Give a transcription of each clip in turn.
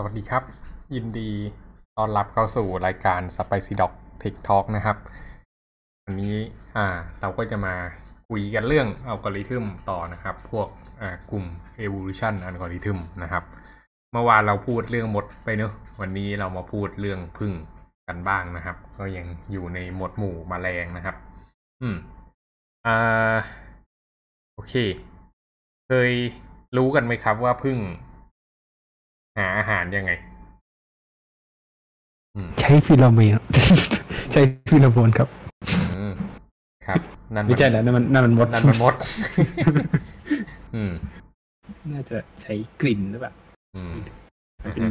สวัสดีครับ ยินดีต้อนรับเข้าสู่รายการ Spicy Dog Tech Talk นะครับ วันนี้อ่าเราก็จะมาคุยกันเรื่องอัลกอริทึมต่อนะครับ พวกอ่ากลุ่ม evolution algorithm นะครับ เมื่อวานเราพูดเรื่องมดไปเนอะวันนี้เรามาพูดเรื่องพึ่งกันบ้างนะครับ ก็ยังอยู่ในหมวดหมู่มแมลงนะครับ อืมอ่าโอเค เคยรู้กันไหมครับว่าผึ้ง หาอาหารยังไงอืมใช้ pheromoneใช้ pheromone ครับอืมครับนั่นไม่ใช่แล้วนั่นมันนั่นมันมดนั่นมันมด อืม น่าจะใช้กลิ่นหรือเปล่าอืมมันเป็น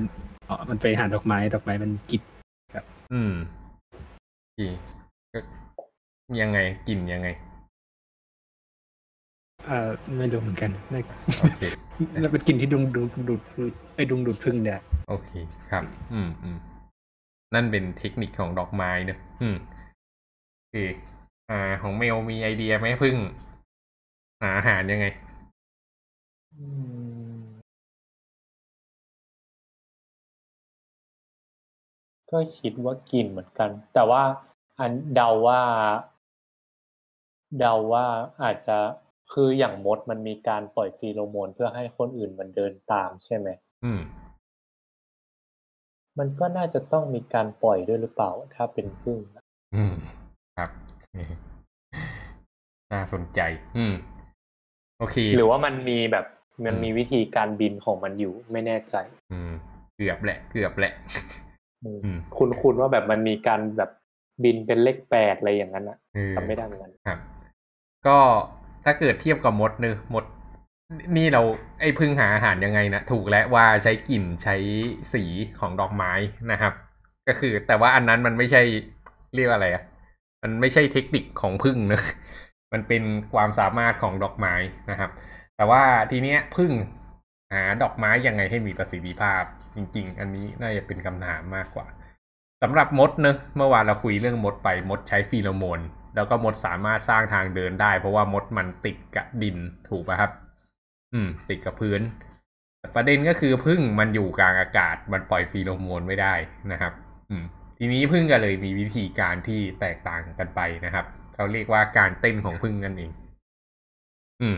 อ๋อมันไปหาดอกไม้ดอกไม้มันกลิ่นอืมอีก็ยังไงกลิ่นยังไง เอ่อไม่รู้เหมือนกันน่าโอเค น่าเป็นกลิ่นที่ดุงดูดดูดพืชไอ้ดุงดูดพึ่งเนี่ย โอเคครับ อืมอืมนั่นเป็นเทคนิคของดอกไม้เนอะอืมโอเคอ่า ของเมลมีไอเดียไหมพึ่งหาอาหารยังไงก็คิดว่ากินเหมือนกัน แต่ว่าอันเดาว่า เดาว่าอาจจะ คืออย่างมดมันมีการปล่อยฟีโรโมนเพื่อให้คนอื่นมันเดินตามใช่ไหม อืม มันก็น่าจะต้องมีการปล่อยด้วยหรือเปล่า ถ้าเป็นพึ่งอะอืม ครับ น่าสนใจ อืม โอเค หรือว่ามันมีแบบมันอืมมีวิธีการบินของมันอยู่ไม่แน่ใจ อืม เกือบแหละ เกือบแหละอืมอืมคุณคุณว่าแบบมันมีการแบบบินเป็นเลขแปดอะไรอย่างนั้นอะเออจำไม่ได้เหมือนกันครับ ก็ ถ้าเกิดเทียบกับมดเนอะมด นี่เราไอ้พึ่งหาอาหารยังไงนะถูกแล้วว่าใช้กลิ่นใช้สีของดอกไม้นะครับ ก็คือ แต่ว่าอันนั้นมันไม่ใช่เรียกว่าอะไรอะมันไม่ใช่เทคนิคของพึ่งเนอะมันเป็นความสามารถของดอกไม้นะครับ แต่ว่าทีเนี้ยพึ่งหาดอกไม้ยังไงให้มีประสิทธิภาพ จริง ๆ อันนี้น่าจะเป็นคำถามมากกว่าสำหรับมดเนอะเมื่อวานเราคุยเรื่องมดไปมดใช้ฟีโรโมน แล้วก็มดสามารถสร้างทางเดินได้ เพราะว่ามดมันติดกับดินถูกป่ะครับ อืม ติดกับพื้น ประเด็นก็คือพึ่งมันอยู่กลางอากาศมันปล่อยฟีโรโมนไม่ได้นะครับ อืม ทีนี้พึ่งก็เลยมีวิธีการที่แตกต่างกันไปนะครับเขาเรียกว่าการเต้นของผึ้งนั่นเอง อืม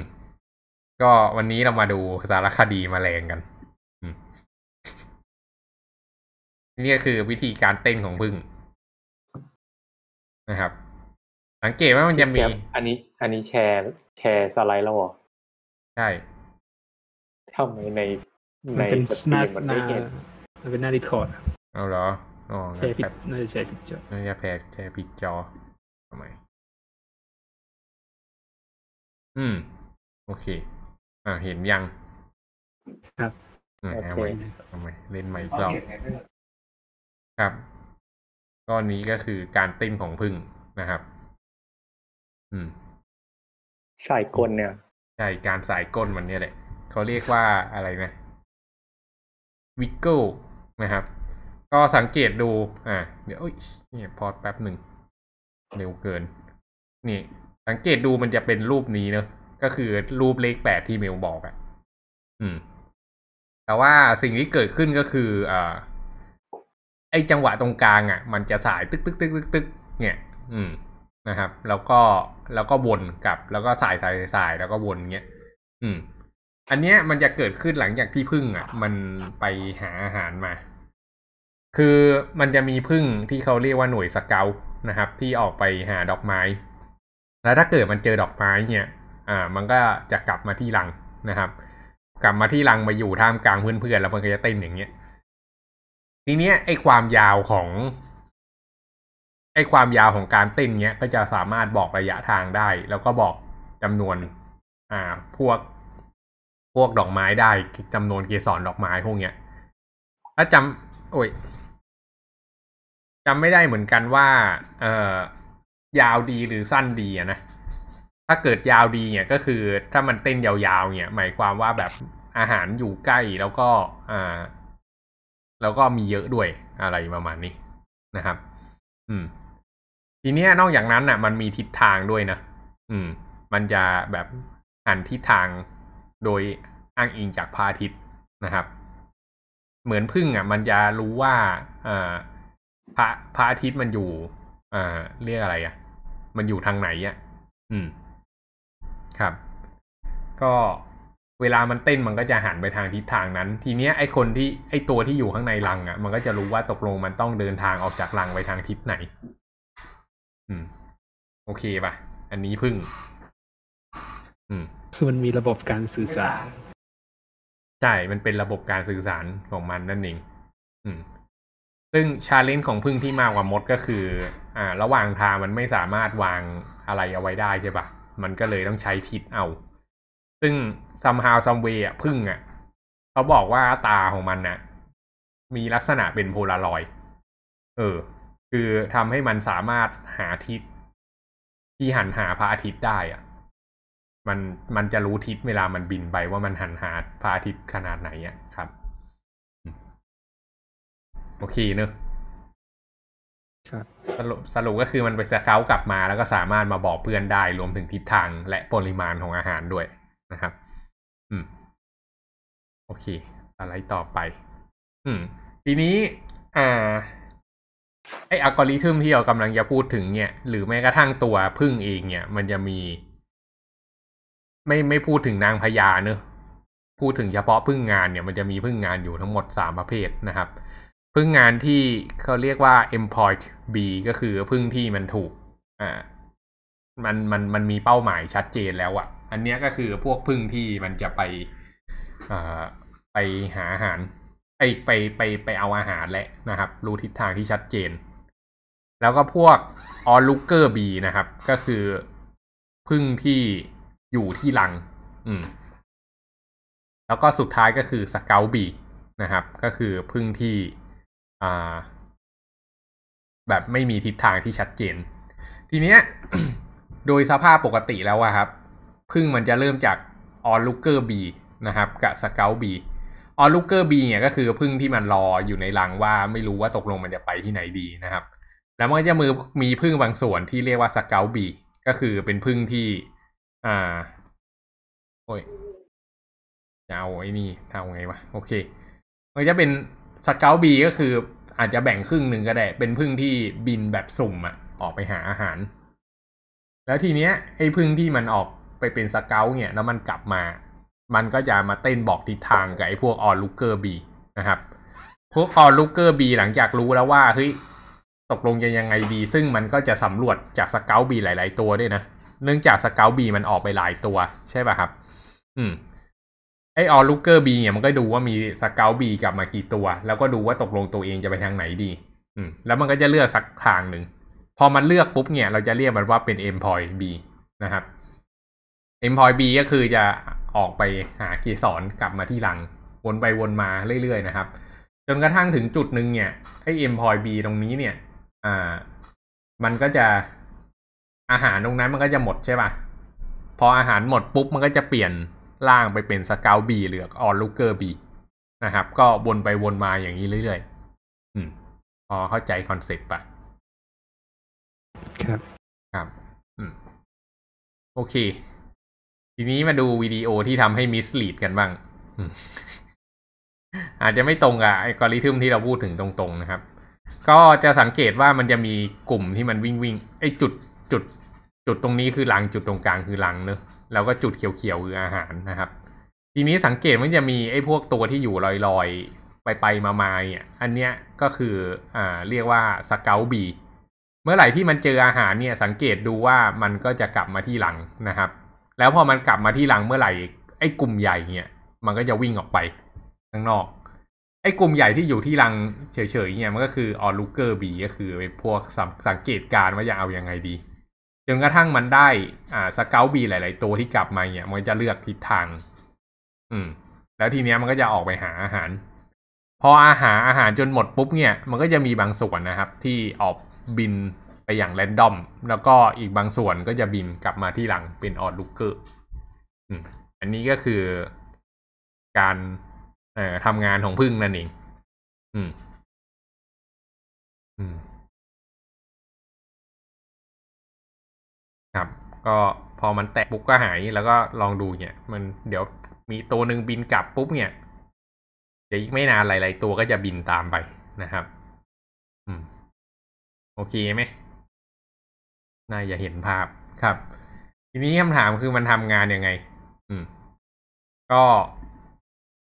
ก็วันนี้เรามาดูสารคดีแมลงกันอืมนี่ก็คือวิธีการเต้นของผึ้งนะครับ สังเกตว่ามันจะมีแบบอันนี้ อันนี้แชร์ แชร์สไลด์แล้วเหรอ ใช่ทำไมในมันในเป็นสหตรีน้ามมันหน้าไม่เห็นมันเป็นหน้า Discordเอาเหรออ๋อใช้ผิดแบบน่าจะใช้ผิดจอน่าจะแพ้แชร์ผิดจอทำไมอืม โอเค อ่าเห็นยังครับอืมโอเคเอาใหม่เอาใหม่เล่นใหม่อีกรอบครับก้อนนี้ก็คือการเต้นของพึ่งนะครับ อืม สายกลเนี่ยใช่การสายก้นมันเนี่ยแหละเขาเรียกว่าอะไรนะ waggle นะครับ ก็สังเกตดู อ่า เดี๋ยวเอ้ยนี่ pause แป๊บหนึ่งเร็วเกิน นี่ สังเกตดูมันจะเป็นรูปนี้เนอะก็คือรูปเลขแปดที่เมลบอกอะ่ะ อืม แต่ว่าสิ่งที่เกิดขึ้นก็คืออ่าไอ้จังหวะตรงกลางอะ่ะ มันจะส่ายตึกตึกตึกตึกตึกเนี่ย อืม นะครับ แล้วก็แล้วก็วนกลับ แล้วก็ส่ายส่ายส่ายแล้วก็วนเงี้ยอืม อันเนี้ยมันจะเกิดขึ้นหลังจากที่พึ่งอะ มันไปหาอาหารมา คือมันจะมีพึ่งที่เขาเรียกว่าหน่วยสเกลนะครับ ที่ออกไปหาดอกไม้ แล้วถ้าเกิดมันเจอดอกไม้เนี่ย อ่า มันก็จะกลับมาที่รังนะครับ กลับมาที่รังมาอยู่ท่ามกลางเพื่อนๆแล้วมันก็จะเต้นอย่างเงี้ยทีเนี้ยไอ้ความยาวของ ไอ้ความยาวของการเต้นเนี้ยก็จะสามารถบอกระยะทางได้ แล้วก็บอกจำนวน อ่า พวกพวกดอกไม้ได้จำนวนเกสรดอกไม้พวกเนี้ยถ้าจำโอ้ยจำไม่ได้เหมือนกันว่า เอ่อยาวดีหรือสั้นดีอะนะถ้าเกิดยาวดีเนี่ยก็คือ ถ้ามันเต้นยาวๆเนี่ยหมายความว่าแบบอาหารอยู่ใกล้แล้วก็อ่าแล้วก็มีเยอะด้วยอะไรประมาณนี้นะครับ อืม ทีเนี้ยนอกจากนั้นอะ มันมีทิศทางด้วยนะอืม มันจะแบบหันทิศทางโดยอ้างอิงจากพระอาทิตย์นะครับ เหมือนพึ่งอะ มันจะรู้ว่าอ่าพระพระอาทิตย์มันอยู่อ่าเรียกอะไรอะ มันอยู่ทางไหนอะ อืม ครับ ก็เวลามันเต้นมันก็จะหันไปทางทิศทางนั้น ทีเนี้ยไอคนที่ไอตัวที่อยู่ข้างในรังอะ มันก็จะรู้ว่าตกลงมันต้องเดินทางออกจากรังไปทางทิศไหน อืม โอเคป่ะ อันนี้พึ่ง อืม คือมันมีระบบการสื่อสาร ใช่ มันเป็นระบบการสื่อสารของมันนั่นเอง อืม ซึ่งชาเลนจ์ของพึ่งที่มากกว่ามดก็คือ อ่า ระหว่างทางมันไม่สามารถวางอะไรเอาไว้ได้ใช่ปะมันก็เลยต้องใช้ทิศเอา ซึ่ง somehow some way อะพึ่งอะ เขาบอกว่าตาของมันน่ะ มีลักษณะเป็นโพลารอยด์เออ คือทำให้มันสามารถหาทิศที่หันหาพระอาทิตย์ได้อะมันมันจะรู้ทิศเวลามันบินไปว่ามันหันหาพระอาทิตย์ขนาดไหนอะครับอืมโอเคเนอะครับสรุปสรุปก็คือมันไปสเกลกลับมาแล้วก็สามารถมาบอกเพื่อนได้รวมถึงทิศทางและปริมาณของอาหารด้วยนะครับ อืม โอเคสไลด์ต่อไป อืม ทีนี้ อ่า ไออัลกอริทึมที่เรากำลังจะพูดถึงเนี่ย หรือแม้กระทั่งตัวพึ่งเองเนี่ย มันจะมี ไม่ไม่พูดถึงนางพญาเนอะพูดถึงเฉพาะพึ่งงานเนี่ยมันจะมีพึ่งงานอยู่ทั้งหมดสามประเภทนะครับ พึ่งงานที่เขาเรียกว่า employed B ก็คือพึ่งที่มันถูกอ่ามันมันมันมีเป้าหมายชัดเจนแล้วอะอันเนี้ยก็คือพวกพึ่งที่มันจะไปอ่าไปหาอาหาร ไปไปไปไปเอาอาหารแหละนะครับ รู้ทิศทางที่ชัดเจน แล้วก็พวก on looker B นะครับ ก็คือพึ่งที่อยู่ที่รัง อืม แล้วก็สุดท้ายก็คือ scout B นะครับ ก็คือพึ่งที่อ่าแบบไม่มีทิศทางที่ชัดเจน ทีเนี้ย โดยสภาพปกติแล้วอะครับ พึ่งมันจะเริ่มจาก on looker B นะครับ กับ scout B on looker B เนี่ยก็คือพึ่งที่มันรออยู่ในรังว่าไม่รู้ว่าตกลงมันจะไปที่ไหนดีนะครับ แล้วมันก็จะมือมีพึ่งบางส่วนที่เรียกว่า scout B ก็คือเป็นพึ่งที่ อ่า โอ้ยจะเอาไอ้นี่เอาไงวะโอเค มันจะเป็น scout bee ก็คืออาจจะแบ่งครึ่งหนึ่งก็ได้ เป็นผึ้งที่บินแบบสุ่มอะออกไปหาอาหาร แล้วทีเนี้ยไอ้ผึ้งที่มันออกไปเป็น scout เนี่ยแล้วมันกลับมา มันก็จะมาเต้นบอกทิศทางกับไอ้พวก onlooker bee นะครับพวก onlooker bee หลังจากรู้แล้วว่าเฮ้ยตกลงจะยังไงดี ซึ่งมันก็จะสำรวจจาก scout bee หลาย ๆ ตัวด้วยนะ เนื่องจาก scout bee มันออกไปหลายตัวใช่ป่ะครับ อืมไอ onlooker bee เนี่ยมันก็ดูว่ามี scout bee กลับมากี่ตัว แล้วก็ดูว่าตกลงตัวเองจะไปทางไหนดี อืม แล้วมันก็จะเลือกสักทางหนึ่ง พอมันเลือกปุ๊บเนี่ย เราจะเรียกมันว่าเป็น e m p l o y B นะครับ e m p l o y B ก็คือจะ ออกไปหาเกสรกลับมาที่รัง วนไปวนมาเรื่อยๆนะครับ จนกระทั่งถึงจุดหนึ่งเนี่ยไอ e m p l o y B ตรงนี้เนี่ย อ่า มันก็จะอาหารตรงนั้นมันก็จะหมดใช่ป่ะ พออาหารหมดปุ๊บมันก็จะเปลี่ยนร่างไปเป็น scout bee หรือ onlooker bee นะครับ ก็วนไปวนมาอย่างนี้เรื่อยๆ อืมพอเข้าใจ concept ปะครับ ครับ อืม โอเค ทีนี้มาดูวิดีโอที่ทำให้ mislead กันบ้าง อาจจะไม่ตรงกับไอ้อัลกอริทึมที่เราพูดถึงตรงๆนะครับ ก็จะสังเกตว่ามันจะมีกลุ่มที่มันวิ่งวิ่งไอ้จุดจุด จุดตรงนี้คือรังจุดตรงกลางคือรังเนอะแล้วก็จุดเขียวๆคืออาหารนะครับ ทีนี้สังเกตมันจะมีไอ้พวกตัวที่อยู่ลอยๆไปไปๆมาๆเนี่ย อันเนี้ยก็คืออ่าเรียกว่าสเกลบีเมื่อไหร่ที่มันเจออาหารเนี่ยสังเกตดูว่ามันก็จะกลับมาที่หลังนะครับ แล้วพอมันกลับมาที่หลังเมื่อไหร่ไอ้กลุ่มใหญ่เนี่ย มันก็จะวิ่งออกไปข้างนอก ไอ้กลุ่มใหญ่ที่อยู่ที่รังเฉยๆเนี่ยมันก็คือ onlooker bee ก็คือไอ้พวกสังสังเกตการณ์ว่าจะเอายังไงดีจนกระทั่งมันได้อ่า scout bee หลาย ๆ ตัวที่กลับมาเนี่ย มันจะเลือกทิศทาง อืม แล้วทีเนี้ยมันก็จะออกไปหาอาหาร พออาหารอาหารจนหมดปุ๊บเนี่ย มันก็จะมีบางส่วนนะครับ ที่ออกบิน ไปอย่าง random แล้วก็อีกบางส่วนก็จะบินกลับมาที่รังเป็น onlookerอันนี้ก็คือการเอ่อทำงานของพึ่งนั่นเอง อืม อืม ครับ ก็พอมันแตกปุ๊บก็หาย แล้วก็ลองดูเนี่ย มันเดี๋ยวมีตัวหนึ่งบินกลับปุ๊บเนี่ย เดี๋ยวอีกไม่นานหลาย ๆ ตัวก็จะบินตามไปนะครับ อืม โอเคไหม น่าจะเห็นภาพครับ ทีนี้คำถามคือมันทำงานยังไง อืม ก็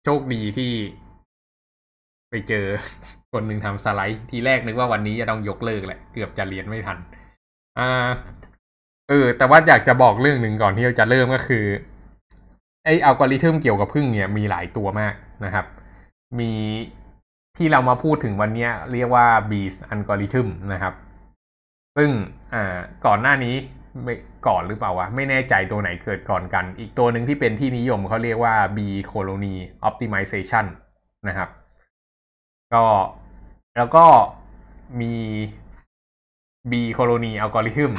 โชคดีที่ไปเจอคนหนึ่งทำสไลด์ทีแรกนึกว่าวันนี้จะต้องยกเลิกแหละ เกือบจะเรียนไม่ทัน อ่า เออ แต่ว่าอยากจะบอกเรื่องหนึ่งก่อนที่เราจะเริ่มก็คือไออัลกอริทึมเกี่ยวกับพึ่งเนี่ยมีหลายตัวมากนะครับ มีที่เรามาพูดถึงวันนี้เรียกว่า Bees Algorithm นะครับ ซึ่ง อ่าก่อนหน้านี้ไม่ก่อนหรือเปล่าวะ ไม่แน่ใจตัวไหนเกิดก่อนกัน อีกตัวหนึ่งที่เป็นที่นิยมเขาเรียกว่า Bee Colony Optimization นะครับ ก็แล้วก็มี Bee Colony Algorithm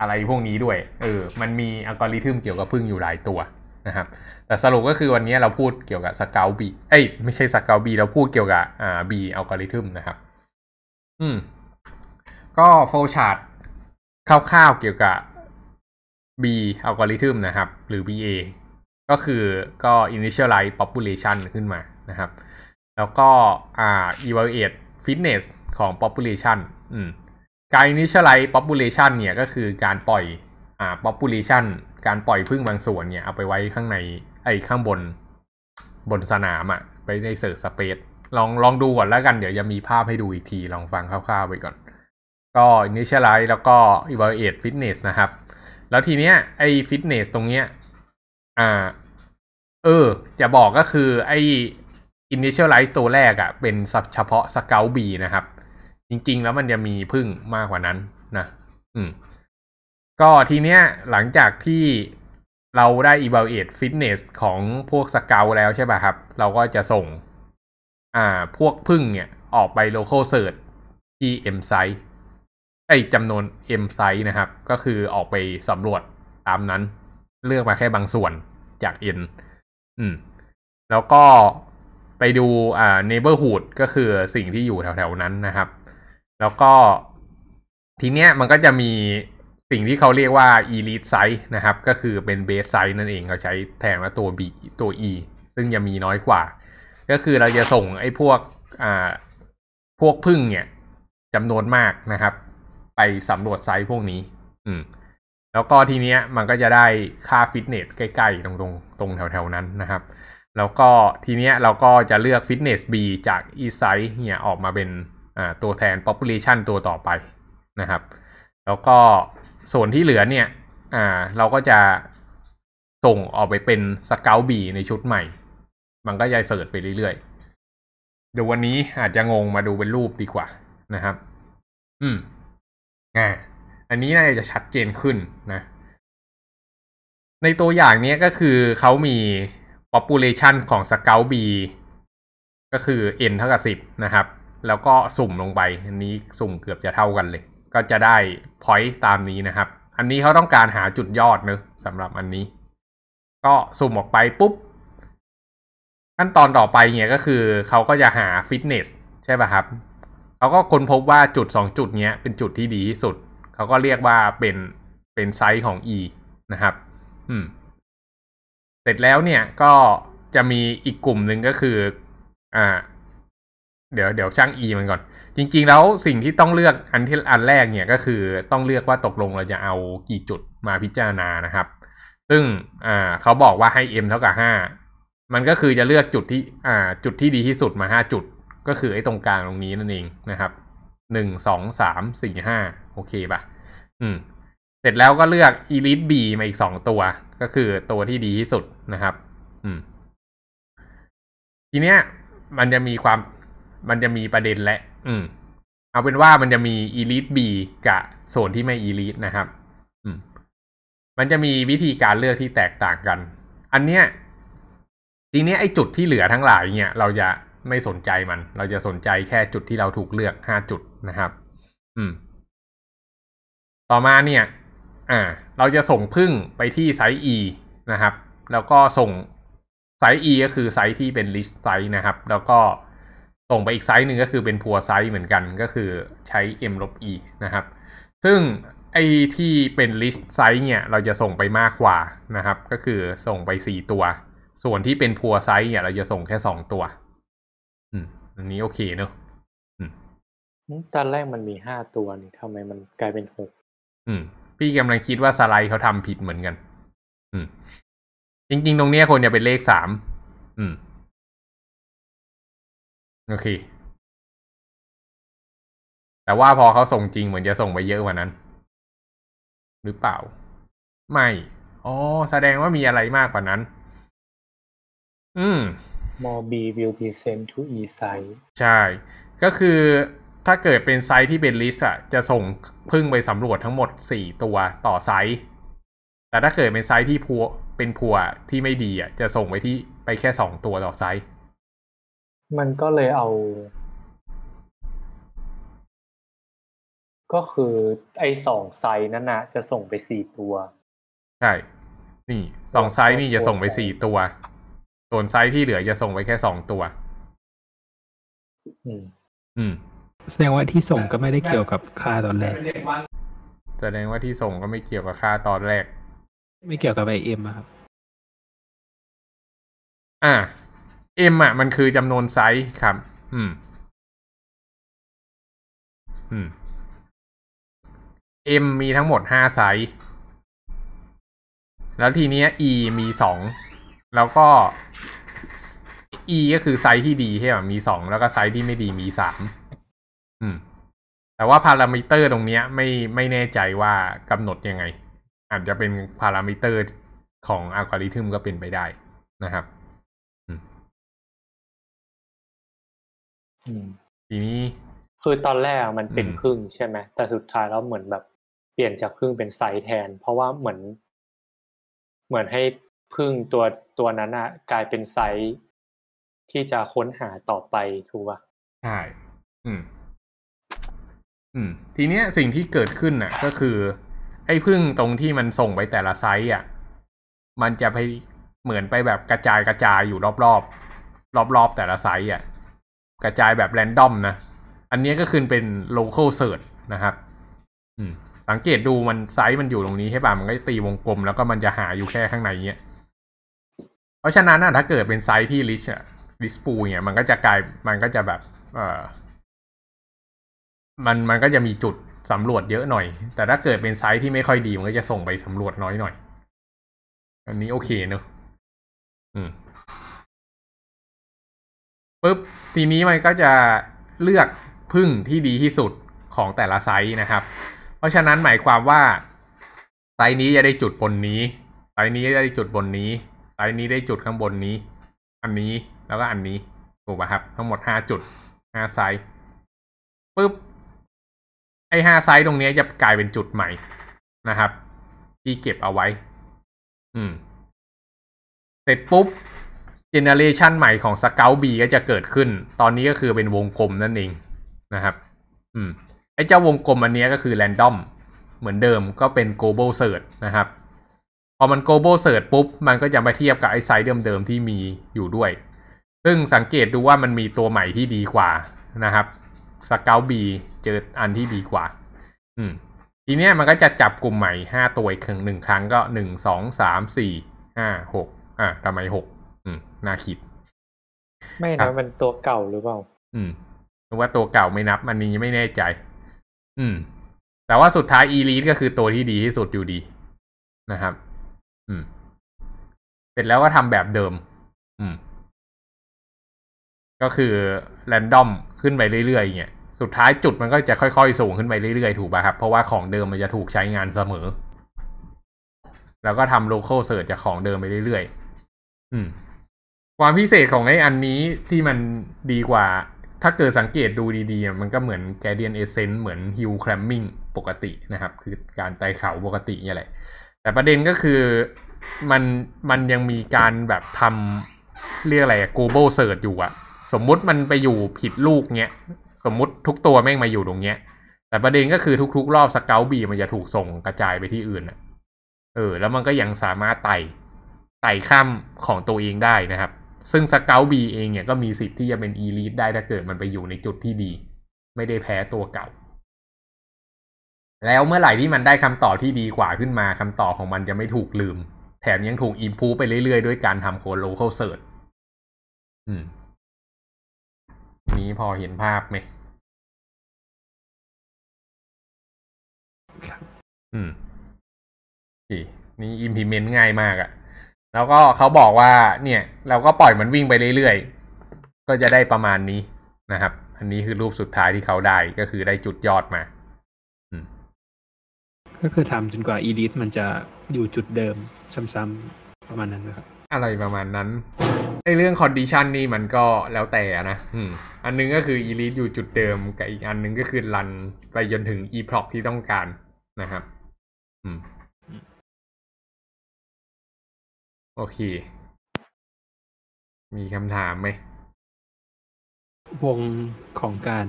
อะไรพวกนี้ด้วย เออ มันมีอัลกอริทึมเกี่ยวกับผึ้งอยู่หลายตัวนะครับ แต่สรุปก็คือวันนี้เราพูดเกี่ยวกับ scout bee เอ้ย ไม่ใช่ scout bee เราพูดเกี่ยวกับอ่า bee algorithm นะครับ อืม ก็ flowchart คร่าวๆเกี่ยวกับ bee algorithm นะครับ หรือ BA ก็คือก็ initialize population ขึ้นมานะครับ แล้วก็อ่า evaluate fitness ของ population อืมการ initialize population เนี่ยก็คือการปล่อยอ่า population การปล่อยผึ้งบางส่วนเนี่ยเอาไปไว้ข้างในไอ้ข้างบนบนสนามอะ่ะ ไปใน search spaceลองลองดูก่อนแล้วกันเดี๋ยวจะมีภาพให้ดูอีกที ลองฟังคร่าวๆไปก่อน ก็ initialize แล้วก็ evaluate fitness นะครับ แล้วทีเนี้ยไอ้ fitness ตรงเนี้ยอ่าเออ จะบอกก็คือไอ้ initialize ตัวแรกอะ่ะ เป็นเฉพาะ scout b นะครับ จริง ๆ แล้วมันจะมีพึ่งมากกว่านั้นนะ อืม ก็ทีเนี้ยหลังจากที่เราได้ evaluate fitness ของพวกสเกลแล้วใช่ป่ะครับ เราก็จะส่ง อ่า พวกพึ่งเนี่ย ออกไป local search ที่ m site ไอ้จำนวน m site นะครับ ก็คือออกไปสำรวจตามนั้น เลือกมาแค่บางส่วนจาก n อืม แล้วก็ไปดูอ่า neighborhood ก็คือสิ่งที่อยู่แถวๆนั้นนะครับ แล้วก็ทีเนี้ยมันก็จะมีสิ่งที่เขาเรียกว่า elite size นะครับ ก็คือเป็น base size นั่นเองเขาใช้แทนว่าตัว b ตัว e ซึ่งจะมีน้อยกว่า ก็คือเราจะส่งไอ้พวกอ่าพวกพึ่งเนี่ยจำนวนมากนะครับ ไปสำรวจไซส์พวกนี้ อืม แล้วก็ทีเนี้ยมันก็จะได้ค่าฟิตเนสใกล้ๆตรงตรงตรงแถวๆนั้นนะครับ แล้วก็ทีเนี้ยเราก็จะเลือก Fitness B จาก e s i z e เนี่ยออกมาเป็นอ่าตัวแทน population ตัวต่อไปนะครับ แล้วก็ส่วนที่เหลือเนี่ยอ่าเราก็จะส่งออกไปเป็น Scout B ในชุดใหม่ มันก็จะเสิร์ชไปเรื่อยๆเดี๋ยววันนี้อาจจะงงมาดูเป็นรูปดีกว่านะครับ อืม อ่าอันนี้น่าจะชัดเจนขึ้นนะ ในตัวอย่างนี้ก็คือเขามี population ของ Scout B ก็คือ n เท่ากับสิบนะครับ แล้วก็สุ่มลงไป อันนี้สุ่มเกือบจะเท่ากันเลย ก็จะได้ point ตามนี้นะครับ อันนี้เขาต้องการหาจุดยอดเนอะสำหรับอันนี้ ก็สุ่มออกไปปุ๊บ ขั้นตอนต่อไปเนี่ยก็คือเขาก็จะหา fitness ใช่ป่ะครับ เขาก็ค้นพบว่าจุดสองจุดเนี้ยเป็นจุดที่ดีที่สุด เขาก็เรียกว่าเป็นเป็นไซส์ของ e นะครับ อืม เสร็จแล้วเนี่ยก็จะมีอีกกลุ่มหนึ่งก็คือ อ่า เดี๋ยวเดี๋ยวช่าง e มันก่อน จริง ๆ แล้วสิ่งที่ต้องเลือกอันที่อันแรกเนี่ยก็คือต้องเลือกว่าตกลงเราจะเอากี่จุดมาพิจารณานะครับ ซึ่งอ่าเขาบอกว่าให้ m เท่ากับห้ามันก็คือจะเลือกจุดที่อ่าจุดที่ดีที่สุดมาห้าจุด ก็คือไอ้ตรงกลางตรงนี้นั่นเองนะครับหนึ่งสองสามสี่ห้าโอเคป่ะ อืม เสร็จแล้วก็เลือก Elite B มาอีกสองตัว ก็คือตัวที่ดีที่สุดนะครับ อืม ทีเนี้ย มันจะมีความมันจะมีประเด็นและ อืม เอาเป็นว่ามันจะมี Elite B กับส่วนที่ไม่ Elite นะครับ อืม มันจะมีวิธีการเลือกที่แตกต่างกัน อันเนี้ยทีเนี้ยไอ้จุดที่เหลือทั้งหลายเนี่ย เราจะ ไม่สนใจมัน เราจะสนใจแค่จุดที่เราถูกเลือกห้าจุดนะครับ อืม ต่อมาเนี่ย อ่า เราจะส่งพึ่งไปที่ไซส์ e นะครับ แล้วก็ส่งไซส์ e ก็คือไซส์ที่เป็น list size นะครับ แล้วก็ส่งไปอีกไซส์หนึ่งก็คือเป็น poor size เหมือนกันก็คือใช้ m ลบ e นะครับ ซึ่งไอ้ที่เป็น list size เนี่ย เราจะส่งไปมากกว่านะครับ ก็คือส่งไปสี่ตัว ส่วนที่เป็น poor site เนี่ย เราจะส่งแค่สองตัว อืมอันนี้โอเคเนอะตอนแรกมันมีห้าตัวนี่ทำไมมันกลายเป็นหกอืม พี่กำลังคิดว่าสไลด์เขาทำผิดเหมือนกัน อืม จริง ๆ ตรงเนี้ยควรจะเป็นเลขสามอืม โอเค แต่ว่าพอเขาส่งจริงเหมือนจะส่งไปเยอะกว่านั้น หรือเปล่า ไม่ อ๋อ แสดงว่ามีอะไรมากกว่านั้น อืม more bee will be sent to e siteใช่ ก็คือถ้าเกิดเป็น site ที่เป็น rich อะจะส่งผึ้งไปสำรวจทั้งหมดสี่ตัวต่อไซส์แต่ถ้าเกิดเป็นไซส์ที่พัวเป็นพัวที่ไม่ดีอะจะส่งไปที่ไปแค่สองตัวต่อ siteมันก็เลยเอา ก็คือไอ้สอง site นั่นนะจะส่งไปสี่ตัว ใช่ นี่สอง site นี่จะส่งไปสี่ตัว ส่วน site ที่เหลือจะส่งไปแค่สองตัว อืม อืม แสดงว่าที่ส่งก็ไม่ได้เกี่ยวกับค่าตอนแรก แสดงว่าที่ส่งก็ไม่เกี่ยวกับค่าตอนแรก ไม่เกี่ยวกับไอ M ครับ อ่า M อะ มันคือจำนวน site ครับ อืม อืม M มีทั้งหมดห้า site แล้วทีเนี้ย E มีสอง แล้วก็ E ก็คือ site ที่ดีใช่ไหมมีสองแล้วก็ site ที่ไม่ดีมีสามอืม แต่ว่าพารามิเตอร์ตรงเนี้ย ไม่ไม่แน่ใจว่ากำหนดยังไง อาจจะเป็นพารามิเตอร์ของอัลกอริทึมก็เป็นไปได้นะครับอืมทีนี้คือตอนแรกอะมันเป็นอืมผึ้งใช่ไหมแต่สุดท้ายแล้วเหมือนแบบเปลี่ยนจากผึ้งเป็น site แทน เพราะว่าเหมือน เหมือนให้ ผึ้งตัวตัวนั้นอะกลายเป็น site ที่จะค้นหาต่อไปถูกป่ะใช่อืม อืม ทีเนี้ยสิ่งที่เกิดขึ้นน่ะ ก็คือ ไอ้ผึ้งตรงที่มันส่งไปแต่ละ site อะ มันจะไปเหมือนไปแบบกระจายกระจายอยู่รอบรอบรอบรอบแต่ละ site อะ กระจายแบบ random นะ อันนี้ก็คือเป็น local search นะครับ อืม สังเกตดูมัน site มันอยู่ตรงนี้ใช่ป่ะ มันก็ตีวงกลมแล้วก็มันจะหาอยู่แค่ข้างในเนี้ย เพราะฉะนั้นถ้าเกิดเป็น site ที่ elite อะ elite pool เนี่ยมันก็จะกลายมันก็จะแบบ เออมันมันก็จะมีจุดสำรวจเยอะหน่อย แต่ถ้าเกิดเป็น site ที่ไม่ค่อยดี มันก็จะส่งไปสำรวจน้อยหน่อย อันนี้โอเคเนอะอืมปุ๊บทีนี้มันก็จะเลือกผึ้งที่ดีที่สุดของแต่ละ site นะครับ เพราะฉะนั้นหมายความว่าไซส์นี้จะได้จุดบนนี้ไซส์นี้จะได้จุดบนนี้ ไซส์นี้ได้จุดข้างบนนี้ อันนี้แล้วก็อันนี้ถูกป่ะครับ ทั้งหมดห้าจุดห้าไซส์ปุ๊บไอ้ห้าไซส์ตรงนี้จะกลายเป็นจุดใหม่นะครับ ที่เก็บเอาไว้ อืม เสร็จปุ๊บ generation ใหม่ของ scout bee ก็จะเกิดขึ้น ตอนนี้ก็คือเป็นวงกลมนั่นเองนะครับ อืม ไอ้เจ้าวงกลมอันนี้ก็คือ random เหมือนเดิมก็เป็น global search นะครับ พอมัน global search ปุ๊บ มันก็จะมาเทียบกับไอ้ site เดิมๆที่มีอยู่ด้วย ซึ่งสังเกตดูว่ามันมีตัวใหม่ที่ดีกว่านะครับสเกลบีเจออันที่ดีกว่า อืม ทีเนี้ยมันก็จะจับกลุ่มใหม่ห้าตัวอีกครั้งหนึ่งครั้งก็หนึ่งสองสามสี่ห้าหกอะทำไมหกอืม น่าคิด ไม่ครันะบมันตัวเก่าหรือเปล่า อืมหรือว่าตัวเก่าไม่นับ อันนี้ไม่แน่ใจ อืม แต่ว่าสุดท้ายอีลีทก็คือตัวที่ดีที่สุดอยู่ดีนะครับ อืม เสร็จแล้วก็ทำแบบเดิม อืม ก็คือแรนดอมขึ้นไปเรื่อยๆอย่างเงี้ยสุดท้ายจุดมันก็จะค่อยๆสูงขึ้นไปเรื่อยๆ ถูกป่ะครับ เพราะว่าของเดิมมันจะถูกใช้งานเสมอ แล้วก็ทำ local search จากของเดิมไปเรื่อยๆ อืม ความพิเศษของไอ้อันนี้ที่มันดีกว่า ถ้าเกิดสังเกตดูดีๆ มันก็เหมือน Guardian Essence เหมือน Hill Climbing ปกตินะครับ คือการไต่เขาปกติเนี่ยแหละ แต่ประเด็นก็คือมันมันยังมีการแบบทำเรียกอะไรอะ global search อยู่อะสมมุติมันไปอยู่ผิดลูกเนี้ย สมมุติทุกตัวแม่งมาอยู่ตรงเนี้ย แต่ประเด็นก็คือทุก ๆ รอบสเกลบีมันจะถูกส่งกระจายไปที่อื่นอะเออ แล้วมันก็ยังสามารถไต่ไต่ข้ามของตัวเองได้นะครับ ซึ่งสเกลบีเองเนี่ยก็มีสิทธิ์ที่จะเป็นอีลีทได้ถ้าเกิดมันไปอยู่ในจุดที่ดี ไม่ได้แพ้ตัวเก่า แล้วเมื่อไหร่ที่มันได้คำตอบที่ดีกว่าขึ้นมาคำตอบของมันจะไม่ถูกลืม แถมยังถูกอิมพูไปเรื่อยๆ ด้วยการทำโค้ด local search อืม นี้พอเห็นภาพไหมอืมอเคนี่ implement ง่ายมากอะแล้วก็เขาบอกว่า เนี่ย เราก็ปล่อยมันวิ่งไปเรื่อยๆ ก็จะได้ประมาณนี้นะครับ อันนี้คือรูปสุดท้ายที่เขาได้ก็คือได้จุดยอดมา ก็คือทำจนกว่า elite มันจะอยู่จุดเดิมซ้ำๆประมาณนั้นนะครับ อะไรประมาณนั้นไอ้เรื่อง condition นี่มันก็แล้วแต่นะอืมอันนึงก็คือ elite อยู่จุดเดิมกับอีกอันนึงก็คือรันไปจนถึง eproc ที่ต้องการนะครับอืมโอเค มีคำถามไหม วงของการ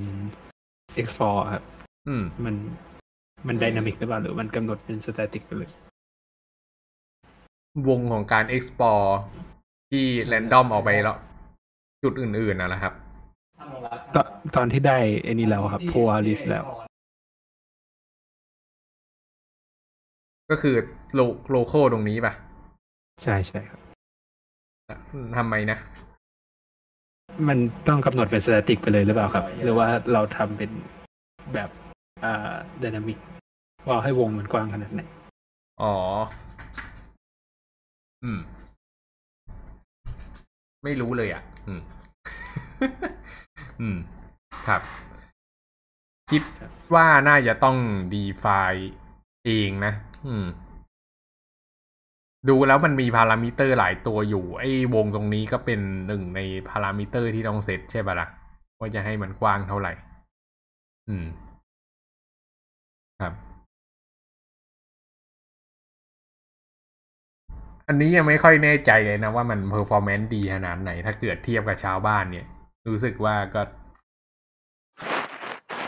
explore ครับอืม มันมัน dynamic หรือเปล่าหรือมันกำหนดเป็น static ไปเลยวงของการ explore ที่ random ออกไปแล้ว จุดอื่นๆนะนะครับ ตอนตอนที่ได้ไอ้นี่แล้วครับ Polaris แล้ว ก็คือโลโลโคตรงนี้ป่ะ ใช่ใช่ครับทำไมนะ มันต้องกำหนดเป็น static ไปเลยหรือเปล่าครับ หรือว่าเราทำเป็นแบบ อ่า dynamic ว่าให้วงมันกว้างขนาดไหน อ๋อ อืม ไม่รู้เลยอะ อืม อืม ครับ คิดว่าน่าจะต้อง define เองนะ อืม ดูแล้วมันมีพารามิเตอร์หลายตัวอยู่ ไอ้วงตรงนี้ก็เป็นหนึ่งในพารามิเตอร์ที่ต้องเซตใช่ปะล่ะ ว่าจะให้มันกว้างเท่าไหร่ อืม ครับ อันนี้ยังไม่ค่อยแน่ใจเลยนะว่ามัน performance ดีขนาดไหน ถ้าเกิดเทียบกับชาวบ้านเนี่ย รู้สึกว่าก็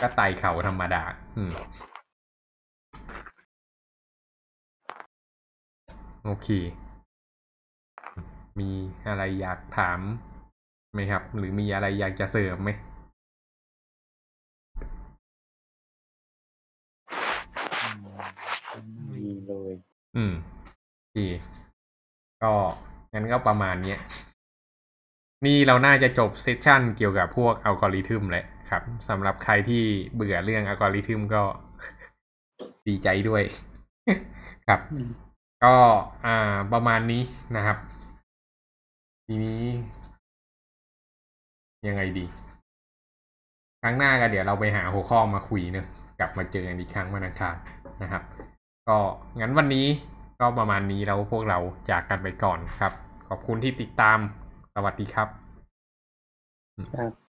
ก็ไต่เขาธรรมดา อืม โอเค มีอะไรอยากถามไหมครับ หรือมีอะไรอยากจะเสริมไหม ดีเลย อืมโอเคก็งั้นก็ประมาณเนี้ยนี่เราน่าจะจบเซสชันเกี่ยวกับพวกอัลกอริทึมแหละครับสำหรับใครที่เบื่อเรื่องอัลกอริทึมก็ดีใจด้วยครับ ก็อ่าประมาณนี้นะครับ ทีนี้ยังไงดี ครั้งหน้าก็เดี๋ยวเราไปหาหัวข้อมาคุยเนอะกลับมาเจอกันอีกครั้งวันอังคารนะครับ ก็งั้นวันนี้ก็ประมาณนี้แล้วพวกเราจากกันไปก่อนครับ ขอบคุณที่ติดตามสวัสดีครับ ครับ